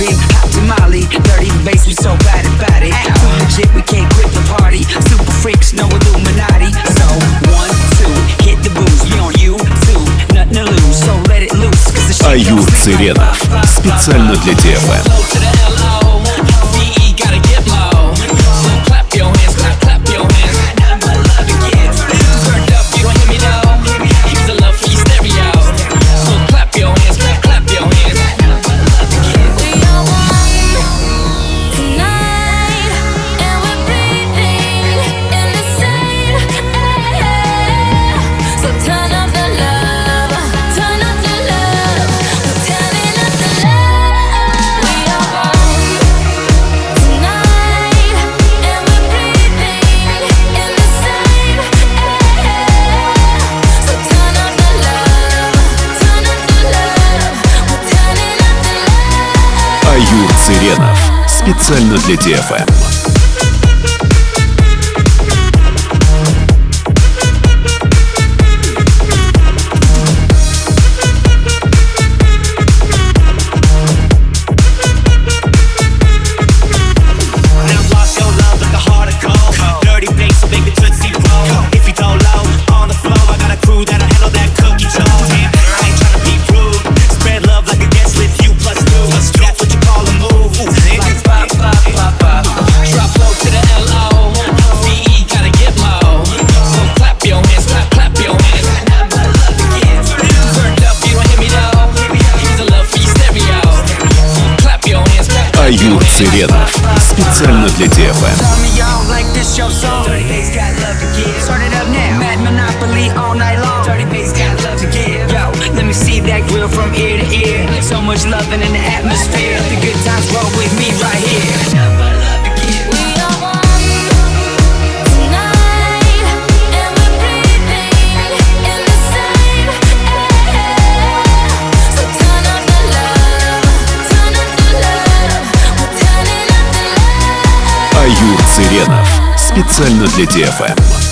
poppy, poppy Molly. Dirty bass, we so bad about it. Too legit, we can't quit the party. Super freaks, no Illuminati. So one, two, hit the booze. We on you two, nothing to lose. So let it loose. Cause the shit специально для тебя. Юр Циренов. Специально для ТФМ. Цыренов. Специально для Let me see that grill from ear to ear. So much loving in the atmosphere. Юр Цыренов. Специально для ТФМ.